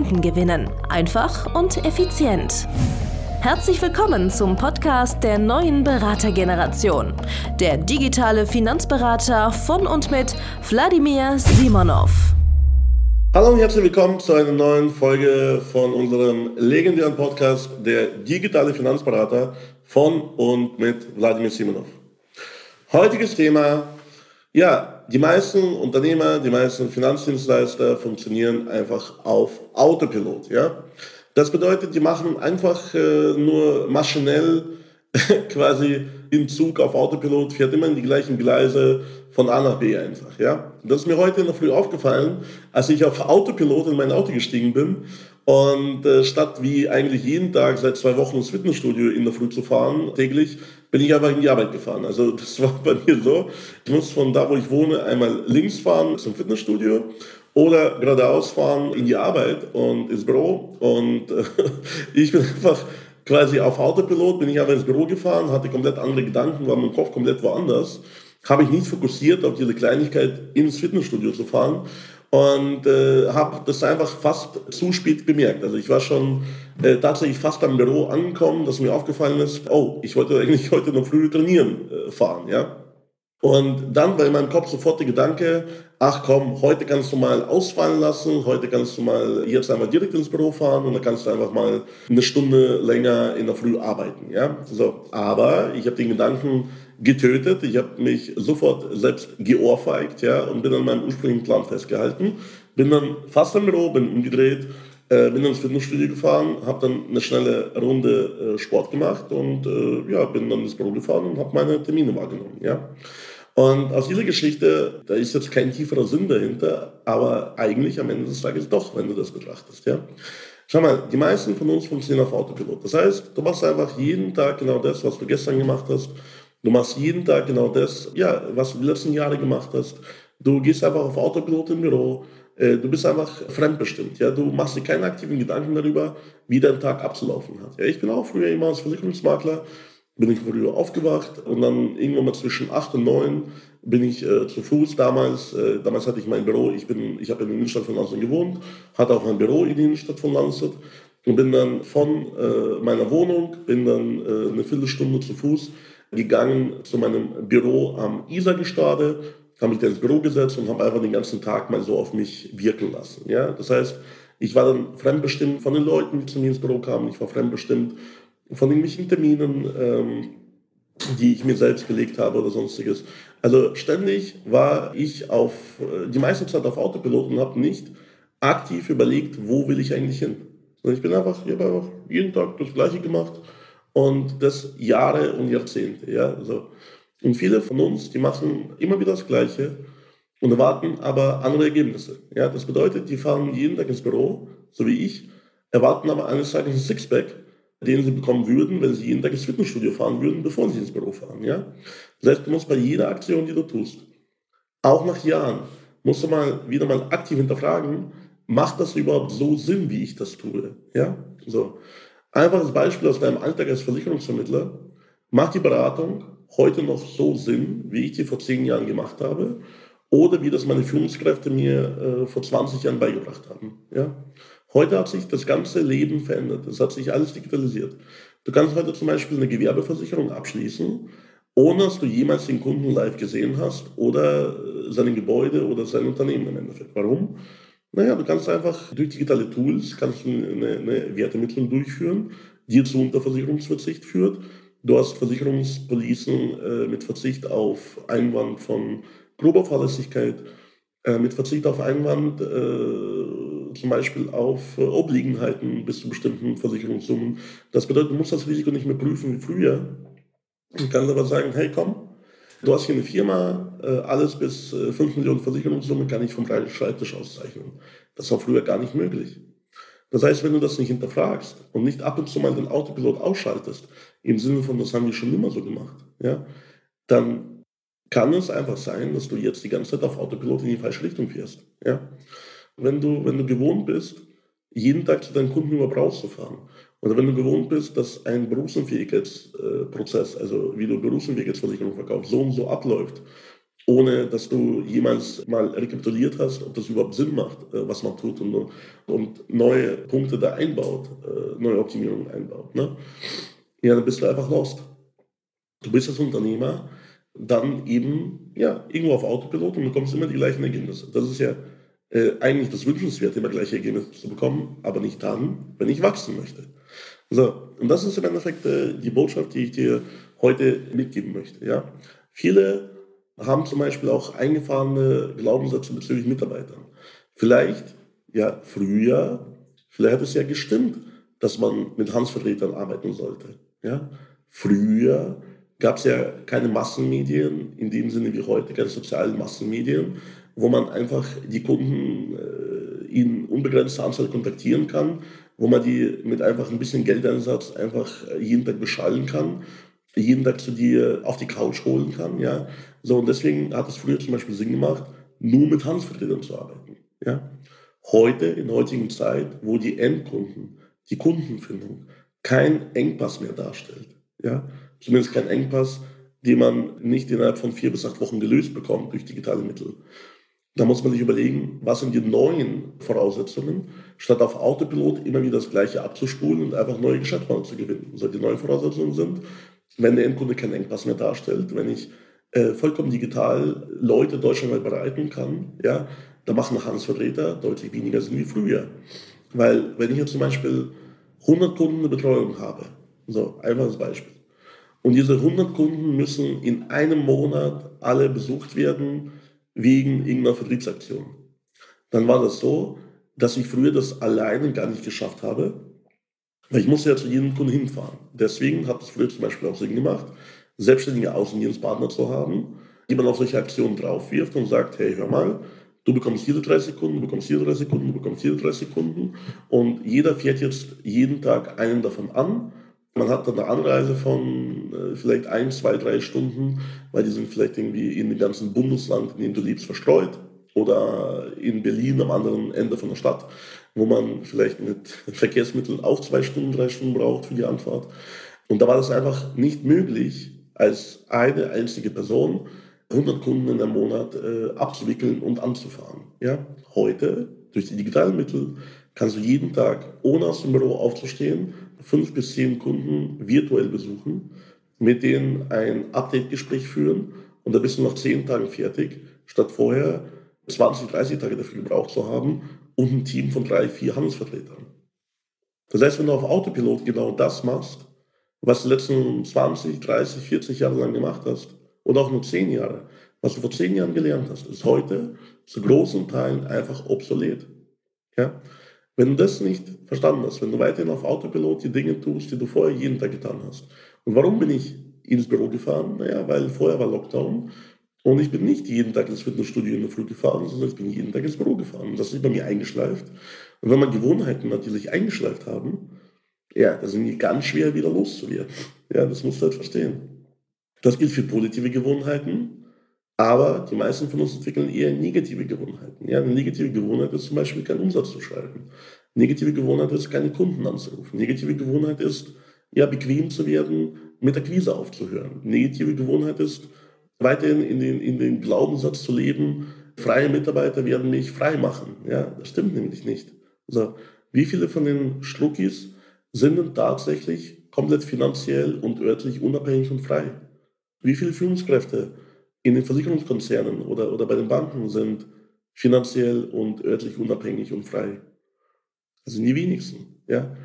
Kunden gewinnen. Einfach und effizient. Herzlich willkommen zum Podcast der neuen Beratergeneration. Der digitale Finanzberater von und mit Wladimir Simonov. Hallo und herzlich willkommen zu einer neuen Folge von unserem legendären Podcast Der digitale Finanzberater von und mit Wladimir Simonov. Heutiges Thema ja, die meisten Unternehmer, die meisten Finanzdienstleister funktionieren einfach auf Autopilot. Ja? Das bedeutet, die machen einfach äh, nur maschinell quasi den Zug auf Autopilot, fährt immer in die gleichen Gleise von A nach B einfach. Ja? Das ist mir heute in der Früh aufgefallen, als ich auf Autopilot in mein Auto gestiegen bin und äh, statt wie eigentlich jeden Tag seit zwei Wochen ins Fitnessstudio in der Früh zu fahren, täglich, bin ich einfach in die Arbeit gefahren. Also das war bei mir so. Ich muss von da, wo ich wohne, einmal links fahren zum Fitnessstudio oder geradeaus fahren in die Arbeit und ins Büro. Und äh, ich bin einfach quasi auf Autopilot, bin ich aber ins Büro gefahren, hatte komplett andere Gedanken, war mein Kopf komplett woanders. Habe ich nicht fokussiert auf diese Kleinigkeit, ins Fitnessstudio zu fahren und äh, habe das einfach fast zu spät bemerkt. Also ich war schon äh, tatsächlich fast am Büro angekommen, dass mir aufgefallen ist, oh, ich wollte eigentlich heute noch früh trainieren äh, fahren, ja. Und dann war in meinem Kopf sofort der Gedanke, ach komm, heute kannst du mal ausfallen lassen, heute kannst du mal jetzt einmal direkt ins Büro fahren und dann kannst du einfach mal eine Stunde länger in der Früh arbeiten, ja. So, aber ich habe den Gedanken getötet. Ich habe mich sofort selbst geohrfeigt ja, und bin an meinem ursprünglichen Plan festgehalten. Bin dann fast am Büro, bin umgedreht, äh, bin ins Fitnessstudio gefahren, habe dann eine schnelle Runde äh, Sport gemacht und äh, ja, bin dann ins Büro gefahren und habe meine Termine wahrgenommen. Ja. Und aus dieser Geschichte, da ist jetzt kein tieferer Sinn dahinter, aber eigentlich am Ende des Tages doch, wenn du das betrachtest. Ja. Schau mal, die meisten von uns funktionieren auf Autopilot. Das heißt, du machst einfach jeden Tag genau das, was du gestern gemacht hast Du machst jeden Tag genau das, ja, was du die letzten Jahre gemacht hast. Du gehst einfach auf Autopilot im Büro. Äh, du bist einfach fremdbestimmt. Ja? Du machst dir keine aktiven Gedanken darüber, wie dein Tag abzulaufen hat. Ja? Ich bin auch früher immer als Versicherungsmakler, bin ich früher aufgewacht und dann irgendwann mal zwischen 8 und 9 bin ich äh, zu Fuß damals. Äh, damals hatte ich mein Büro, ich, ich habe in der Innenstadt von Landshut gewohnt, hatte auch ein Büro in der Innenstadt von Landshut und bin dann von äh, meiner Wohnung, bin dann äh, eine Viertelstunde zu Fuß gegangen zu meinem Büro am Isargestade, habe mich da ins Büro gesetzt und habe einfach den ganzen Tag mal so auf mich wirken lassen. Ja? Das heißt, ich war dann fremdbestimmt von den Leuten, die zu mir ins Büro kamen. Ich war fremdbestimmt von irgendwelchen Terminen, ähm, die ich mir selbst gelegt habe oder sonstiges. Also ständig war ich auf äh, die meiste Zeit auf Autopilot und habe nicht aktiv überlegt, wo will ich eigentlich hin. Ich bin einfach, ich habe einfach jeden Tag das Gleiche gemacht und das Jahre und Jahrzehnte. Ja? Also, und viele von uns, die machen immer wieder das Gleiche und erwarten aber andere Ergebnisse. Ja? Das bedeutet, die fahren jeden Tag ins Büro, so wie ich, erwarten aber eines Tages ein Sixpack, den sie bekommen würden, wenn sie jeden Tag ins Fitnessstudio fahren würden, bevor sie ins Büro fahren. Ja? Das heißt, du musst bei jeder Aktion, die du tust, auch nach Jahren, musst du mal wieder mal aktiv hinterfragen, macht das überhaupt so Sinn, wie ich das tue? Ja? So. Einfaches Beispiel aus deinem Alltag als Versicherungsvermittler. Macht die Beratung heute noch so Sinn, wie ich die vor zehn Jahren gemacht habe? Oder wie das meine Führungskräfte mir äh, vor 20 Jahren beigebracht haben? Ja? Heute hat sich das ganze Leben verändert. Es hat sich alles digitalisiert. Du kannst heute zum Beispiel eine Gewerbeversicherung abschließen, ohne dass du jemals den Kunden live gesehen hast oder äh, sein Gebäude oder sein Unternehmen im Endeffekt. Warum? Naja, du kannst einfach durch digitale Tools kannst du eine, eine Wertermittlung durchführen, die zu Unterversicherungsverzicht führt. Du hast Versicherungspolicen äh, mit Verzicht auf Einwand von grober Fahrlässigkeit, äh, mit Verzicht auf Einwand äh, zum Beispiel auf äh, Obliegenheiten bis zu bestimmten Versicherungssummen. Das bedeutet, du musst das Risiko nicht mehr prüfen wie früher. Du kannst aber sagen, hey komm, Du hast hier eine Firma, äh, alles bis 5 äh, Millionen Versicherungssumme kann ich vom Schreibtisch auszeichnen. Das war früher gar nicht möglich. Das heißt, wenn du das nicht hinterfragst und nicht ab und zu mal den Autopilot ausschaltest, im Sinne von, das haben wir schon immer so gemacht, ja, dann kann es einfach sein, dass du jetzt die ganze Zeit auf Autopilot in die falsche Richtung fährst. Ja? Wenn, du, wenn du gewohnt bist, jeden Tag zu deinen Kunden über zu fahren, oder wenn du gewohnt bist, dass ein Berufsunfähigkeitsprozess, also wie du Berufsunfähigkeitsversicherung verkaufst, so und so abläuft, ohne dass du jemals mal rekapituliert hast, ob das überhaupt Sinn macht, äh, was man tut und, und neue Punkte da einbaut, äh, neue Optimierungen einbaut. Ne? Ja, dann bist du einfach lost. Du bist als Unternehmer dann eben ja, irgendwo auf Autopilot und bekommst immer die gleichen Ergebnisse. Das ist ja äh, eigentlich das Wünschenswerte, immer gleiche Ergebnisse zu bekommen, aber nicht dann, wenn ich wachsen möchte. So, und das ist im Endeffekt äh, die Botschaft, die ich dir heute mitgeben möchte. Ja? Viele haben zum Beispiel auch eingefahrene Glaubenssätze bezüglich Mitarbeitern. Vielleicht, ja, früher, vielleicht hat es ja gestimmt, dass man mit Hansvertretern arbeiten sollte. Ja? Früher gab es ja keine Massenmedien in dem Sinne wie heute, keine sozialen Massenmedien, wo man einfach die Kunden äh, in unbegrenzter Anzahl kontaktieren kann, wo man die mit einfach ein bisschen Geldeinsatz einfach jeden Tag beschallen kann jeden Tag zu dir auf die Couch holen kann. Ja? So, und deswegen hat es früher zum Beispiel Sinn gemacht, nur mit Handelsvertretern zu arbeiten. Ja? Heute, in heutigen Zeit, wo die Endkunden, die Kundenfindung kein Engpass mehr darstellt, ja? zumindest kein Engpass, den man nicht innerhalb von vier bis acht Wochen gelöst bekommt durch digitale Mittel. Da muss man sich überlegen, was sind die neuen Voraussetzungen, statt auf Autopilot immer wieder das Gleiche abzuspulen und einfach neue Geschäftsmodelle zu gewinnen. So, die neuen Voraussetzungen sind, wenn der Endkunde keinen Engpass mehr darstellt, wenn ich äh, vollkommen digital Leute deutschlandweit bereiten kann, ja, da machen Handelsvertreter deutlich weniger Sinn wie früher. Weil wenn ich jetzt zum Beispiel 100 Kunden eine Betreuung habe, so einfaches Beispiel, und diese 100 Kunden müssen in einem Monat alle besucht werden wegen irgendeiner Vertriebsaktion, dann war das so, dass ich früher das alleine gar nicht geschafft habe, ich musste ja zu jedem Kunden hinfahren. Deswegen hat es früher zum Beispiel auch Sinn gemacht, selbstständige Außendienstpartner zu haben, die man auf solche Aktionen drauf wirft und sagt, hey, hör mal, du bekommst hier 30 Kunden, du bekommst hier 30 Kunden, du bekommst hier 30 Kunden und jeder fährt jetzt jeden Tag einen davon an. Man hat dann eine Anreise von äh, vielleicht ein, zwei, drei Stunden, weil die sind vielleicht irgendwie in dem ganzen Bundesland, in dem du lebst, verstreut oder in Berlin am anderen Ende von der Stadt wo man vielleicht mit Verkehrsmitteln auch zwei Stunden, drei Stunden braucht für die Anfahrt. Und da war das einfach nicht möglich, als eine einzige Person 100 Kunden in einem Monat äh, abzuwickeln und anzufahren. Ja? Heute, durch die digitalen Mittel, kannst du jeden Tag, ohne aus dem Büro aufzustehen, fünf bis zehn Kunden virtuell besuchen, mit denen ein Update-Gespräch führen und da bist du nach zehn Tagen fertig, statt vorher 20, 30 Tage dafür gebraucht zu haben, und ein Team von drei, vier Handelsvertretern. Das heißt, wenn du auf Autopilot genau das machst, was du die letzten 20, 30, 40 Jahre lang gemacht hast, oder auch nur 10 Jahre, was du vor 10 Jahren gelernt hast, ist heute zu großen Teilen einfach obsolet. Ja? Wenn du das nicht verstanden hast, wenn du weiterhin auf Autopilot die Dinge tust, die du vorher jeden Tag getan hast. Und warum bin ich ins Büro gefahren? Naja, weil vorher war Lockdown und ich bin nicht jeden Tag ins Fitnessstudio in der Früh gefahren, sondern ich bin jeden Tag ins Büro gefahren. Das ist bei mir eingeschleift. Und wenn man Gewohnheiten natürlich eingeschleift haben, ja, da sind die ganz schwer wieder loszuwerden. Ja, das musst du halt verstehen. Das gilt für positive Gewohnheiten, aber die meisten von uns entwickeln eher negative Gewohnheiten. Ja, eine negative Gewohnheit ist zum Beispiel keinen Umsatz zu schreiben. Negative Gewohnheit ist, keine Kunden anzurufen. Negative Gewohnheit ist, ja, bequem zu werden, mit der Krise aufzuhören. Negative Gewohnheit ist, weiterhin in den, in den Glaubenssatz zu leben, freie Mitarbeiter werden mich frei machen. Ja, das stimmt nämlich nicht. Also, wie viele von den Schluckis sind denn tatsächlich komplett finanziell und örtlich unabhängig und frei? Wie viele Führungskräfte in den Versicherungskonzernen oder, oder bei den Banken sind finanziell und örtlich unabhängig und frei? Das sind die wenigsten. Ja?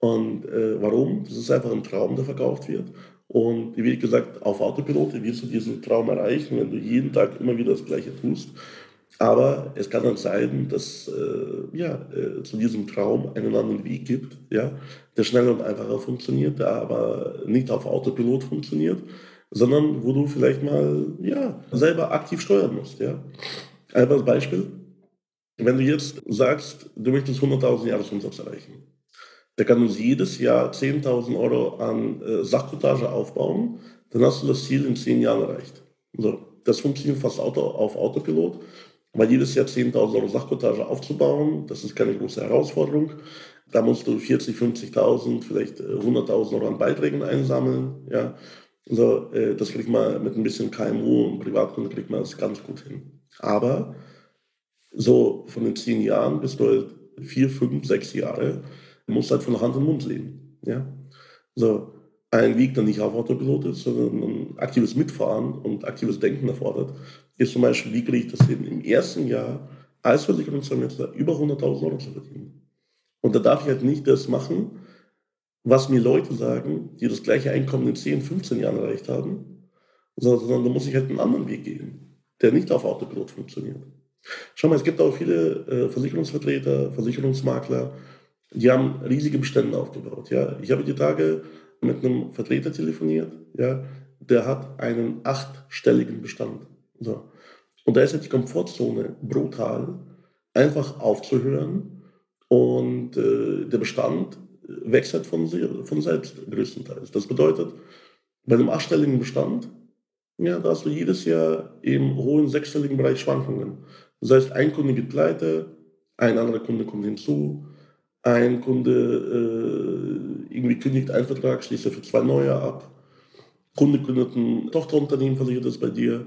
Und äh, warum? Das ist einfach ein Traum, der verkauft wird. Und wie gesagt, auf Autopilot wirst du diesen Traum erreichen, wenn du jeden Tag immer wieder das Gleiche tust. Aber es kann dann sein, dass äh, ja, äh, zu diesem Traum einen anderen Weg gibt, ja, der schneller und einfacher funktioniert, der aber nicht auf Autopilot funktioniert, sondern wo du vielleicht mal ja, selber aktiv steuern musst. Ja. Einfaches Beispiel. wenn du jetzt sagst, du möchtest 100.000 Jahresumsatz erreichen, der kann uns jedes Jahr 10.000 Euro an äh, Sachkotage aufbauen, dann hast du das Ziel in 10 Jahren erreicht. So, das funktioniert fast Auto, auf Autopilot, weil jedes Jahr 10.000 Euro Sachkotage aufzubauen, das ist keine große Herausforderung. Da musst du 40, 50.000, vielleicht 100.000 äh, Euro an Beiträgen einsammeln. Ja. Also, äh, das kriegt man mit ein bisschen KMU und Privatkunden kriegt man das ganz gut hin. Aber so von den zehn Jahren bis du halt vier, fünf, sechs Jahre musst halt von Hand in Mund leben. Ja? So, ein Weg, der nicht auf Autopilot ist, sondern ein aktives Mitfahren und aktives Denken erfordert, ist zum Beispiel, wie kriege ich das hin, im ersten Jahr als Versicherungsvermittler über 100.000 Euro zu verdienen. Und da darf ich halt nicht das machen, was mir Leute sagen, die das gleiche Einkommen in 10, 15 Jahren erreicht haben, sondern da muss ich halt einen anderen Weg gehen, der nicht auf Autopilot funktioniert. Schau mal, es gibt auch viele äh, Versicherungsvertreter, Versicherungsmakler, die haben riesige Bestände aufgebaut. Ja. Ich habe die Tage mit einem Vertreter telefoniert, ja, der hat einen achtstelligen Bestand. So. Und da ist halt die Komfortzone brutal, einfach aufzuhören und äh, der Bestand wächst halt von, von selbst größtenteils. Das bedeutet, bei einem achtstelligen Bestand, ja, da hast du jedes Jahr im hohen sechsstelligen Bereich Schwankungen. Das heißt, ein Kunde geht pleite, ein anderer Kunde kommt hinzu, ein Kunde äh, irgendwie kündigt einen Vertrag, schließt er für zwei neue ab. Kunde kündigt ein Tochterunternehmen, versichert es bei dir.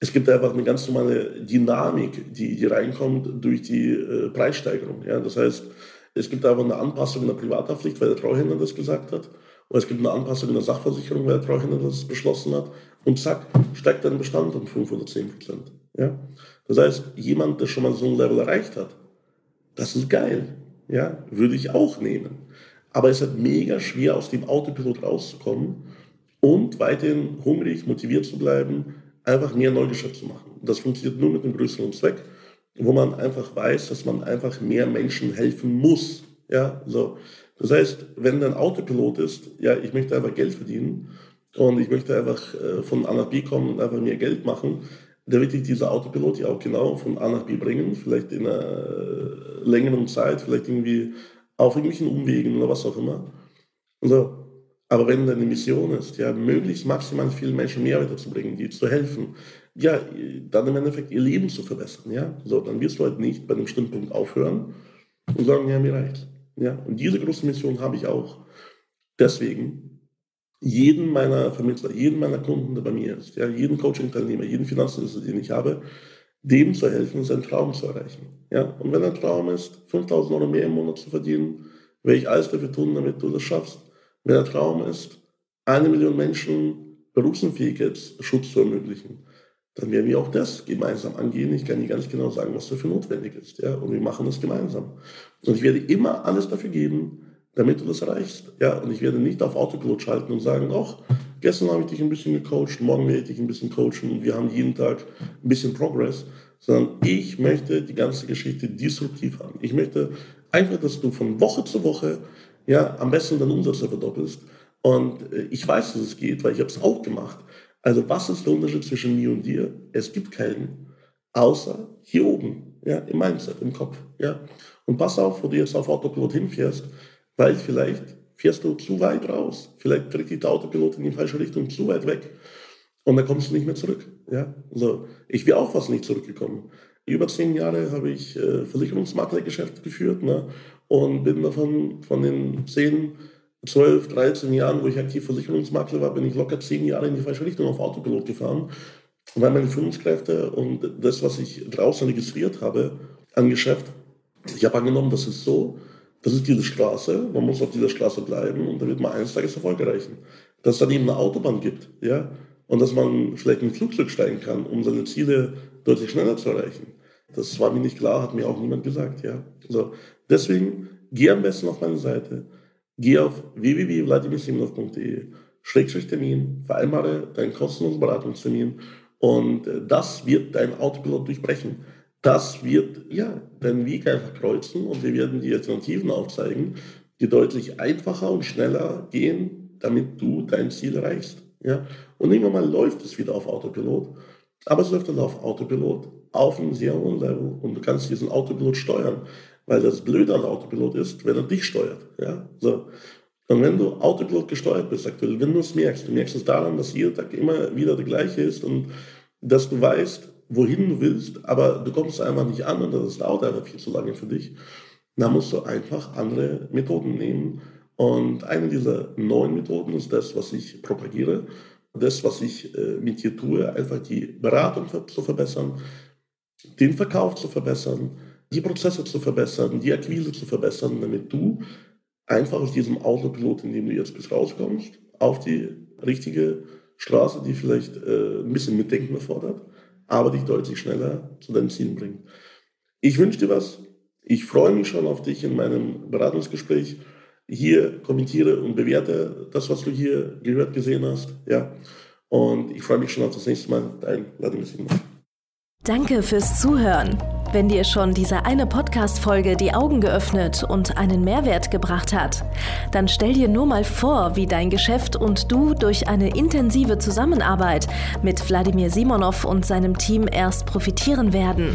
Es gibt einfach eine ganz normale Dynamik, die, die reinkommt durch die äh, Preissteigerung. Ja? Das heißt, es gibt einfach eine Anpassung in der Privathaftpflicht, weil der Treuhänder das gesagt hat. Oder es gibt eine Anpassung in der Sachversicherung, weil der Treuhänder das beschlossen hat. Und zack, steigt dein Bestand um 5 oder 10 Prozent. Ja? Das heißt, jemand, der schon mal so ein Level erreicht hat, das ist geil ja, würde ich auch nehmen. Aber es ist mega schwer, aus dem Autopilot rauszukommen und weiterhin hungrig, motiviert zu bleiben, einfach mehr Neugeschäft zu machen. Das funktioniert nur mit einem größeren Zweck, wo man einfach weiß, dass man einfach mehr Menschen helfen muss. Ja, so. Das heißt, wenn dein Autopilot ist, ja, ich möchte einfach Geld verdienen und ich möchte einfach äh, von A nach B kommen und einfach mehr Geld machen, da wird dich dieser Autopilot ja auch genau von A nach B bringen, vielleicht in einer längeren Zeit, vielleicht irgendwie auf irgendwelchen Umwegen oder was auch immer. So. Aber wenn deine Mission ist, ja, möglichst maximal vielen Menschen Mehrwert zu bringen, die zu helfen, ja, dann im Endeffekt ihr Leben zu verbessern, ja, so, dann wirst du halt nicht bei einem bestimmten Punkt aufhören und sagen, ja, mir reicht. Ja, und diese große Mission habe ich auch. Deswegen jeden meiner Vermittler, jeden meiner Kunden, der bei mir ist, ja, jeden Coaching-Teilnehmer, jeden Finanzdienstler, den ich habe, dem zu helfen, seinen Traum zu erreichen. Ja? Und wenn ein Traum ist, 5000 Euro mehr im Monat zu verdienen, werde ich alles dafür tun, damit du das schaffst. Wenn der Traum ist, eine Million Menschen Berufsunfähigkeitsschutz zu ermöglichen, dann werden wir auch das gemeinsam angehen. Ich kann dir ganz genau sagen, was dafür notwendig ist. Ja? Und wir machen das gemeinsam. Und ich werde immer alles dafür geben, damit du das erreichst. Ja, und ich werde nicht auf Autopilot schalten und sagen, ach, gestern habe ich dich ein bisschen gecoacht, morgen werde ich dich ein bisschen coachen und wir haben jeden Tag ein bisschen Progress, sondern ich möchte die ganze Geschichte disruptiv haben. Ich möchte einfach, dass du von Woche zu Woche ja, am besten deinen Umsatz verdoppelst. Und äh, ich weiß, dass es geht, weil ich habe es auch gemacht. Also was ist der Unterschied zwischen mir und dir? Es gibt keinen, außer hier oben, ja, im Mindset, im Kopf. Ja. Und pass auf, wo du jetzt auf Autopilot hinfährst, weil vielleicht fährst du zu weit raus. Vielleicht kriegt die Autopilot in die falsche Richtung zu weit weg. Und dann kommst du nicht mehr zurück. Ja? Also, ich wäre auch fast nicht zurückgekommen. Über zehn Jahre habe ich äh, Versicherungsmaklergeschäft geführt ne? und bin davon von den zehn, zwölf, dreizehn Jahren, wo ich aktiv Versicherungsmakler war, bin ich locker zehn Jahre in die falsche Richtung auf Autopilot gefahren. Weil meine Führungskräfte und das, was ich draußen registriert habe an Geschäft, ich habe angenommen, das ist so, das ist diese Straße, man muss auf dieser Straße bleiben und dann wird man eines Tages Erfolg erreichen. Dass es dann eben eine Autobahn gibt, ja, und dass man vielleicht in ein Flugzeug steigen kann, um seine Ziele deutlich schneller zu erreichen. Das war mir nicht klar, hat mir auch niemand gesagt, ja. So, deswegen geh am besten auf meine Seite, geh auf www.vladimirsimonov.de, Schrägstrich Termin, vereinbare deinen kostenlosen Beratungstermin und äh, das wird dein Autopilot durchbrechen. Das wird ja deinen Weg einfach kreuzen und wir werden die Alternativen aufzeigen, die deutlich einfacher und schneller gehen, damit du dein Ziel erreichst. Ja? Und irgendwann mal läuft es wieder auf Autopilot, aber es läuft dann auf Autopilot auf einem sehr hohen Level und du kannst diesen Autopilot steuern. Weil das Blöde an Autopilot ist, wenn er dich steuert. Ja? So. Und wenn du Autopilot gesteuert bist aktuell, wenn du es merkst, du merkst es daran, dass jeder Tag immer wieder der gleiche ist und dass du weißt, wohin du willst, aber du kommst einfach nicht an und das dauert einfach viel zu lange für dich, dann musst du einfach andere Methoden nehmen. Und eine dieser neuen Methoden ist das, was ich propagiere, das, was ich äh, mit dir tue, einfach die Beratung zu verbessern, den Verkauf zu verbessern, die Prozesse zu verbessern, die Akquise zu verbessern, damit du einfach aus diesem Autopilot, in dem du jetzt bist, rauskommst, auf die richtige Straße, die vielleicht äh, ein bisschen Mitdenken erfordert, aber dich deutlich schneller zu deinem Ziel bringt. Ich wünsche dir was. Ich freue mich schon auf dich in meinem Beratungsgespräch. Hier kommentiere und bewerte das, was du hier gehört, gesehen hast. Ja. Und ich freue mich schon auf das nächste Mal. Dein Vladimir. Danke fürs Zuhören. Wenn dir schon diese eine Podcast-Folge die Augen geöffnet und einen Mehrwert gebracht hat, dann stell dir nur mal vor, wie dein Geschäft und du durch eine intensive Zusammenarbeit mit Wladimir Simonov und seinem Team erst profitieren werden.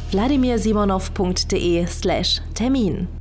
www.wladimirsimonov.de/termin.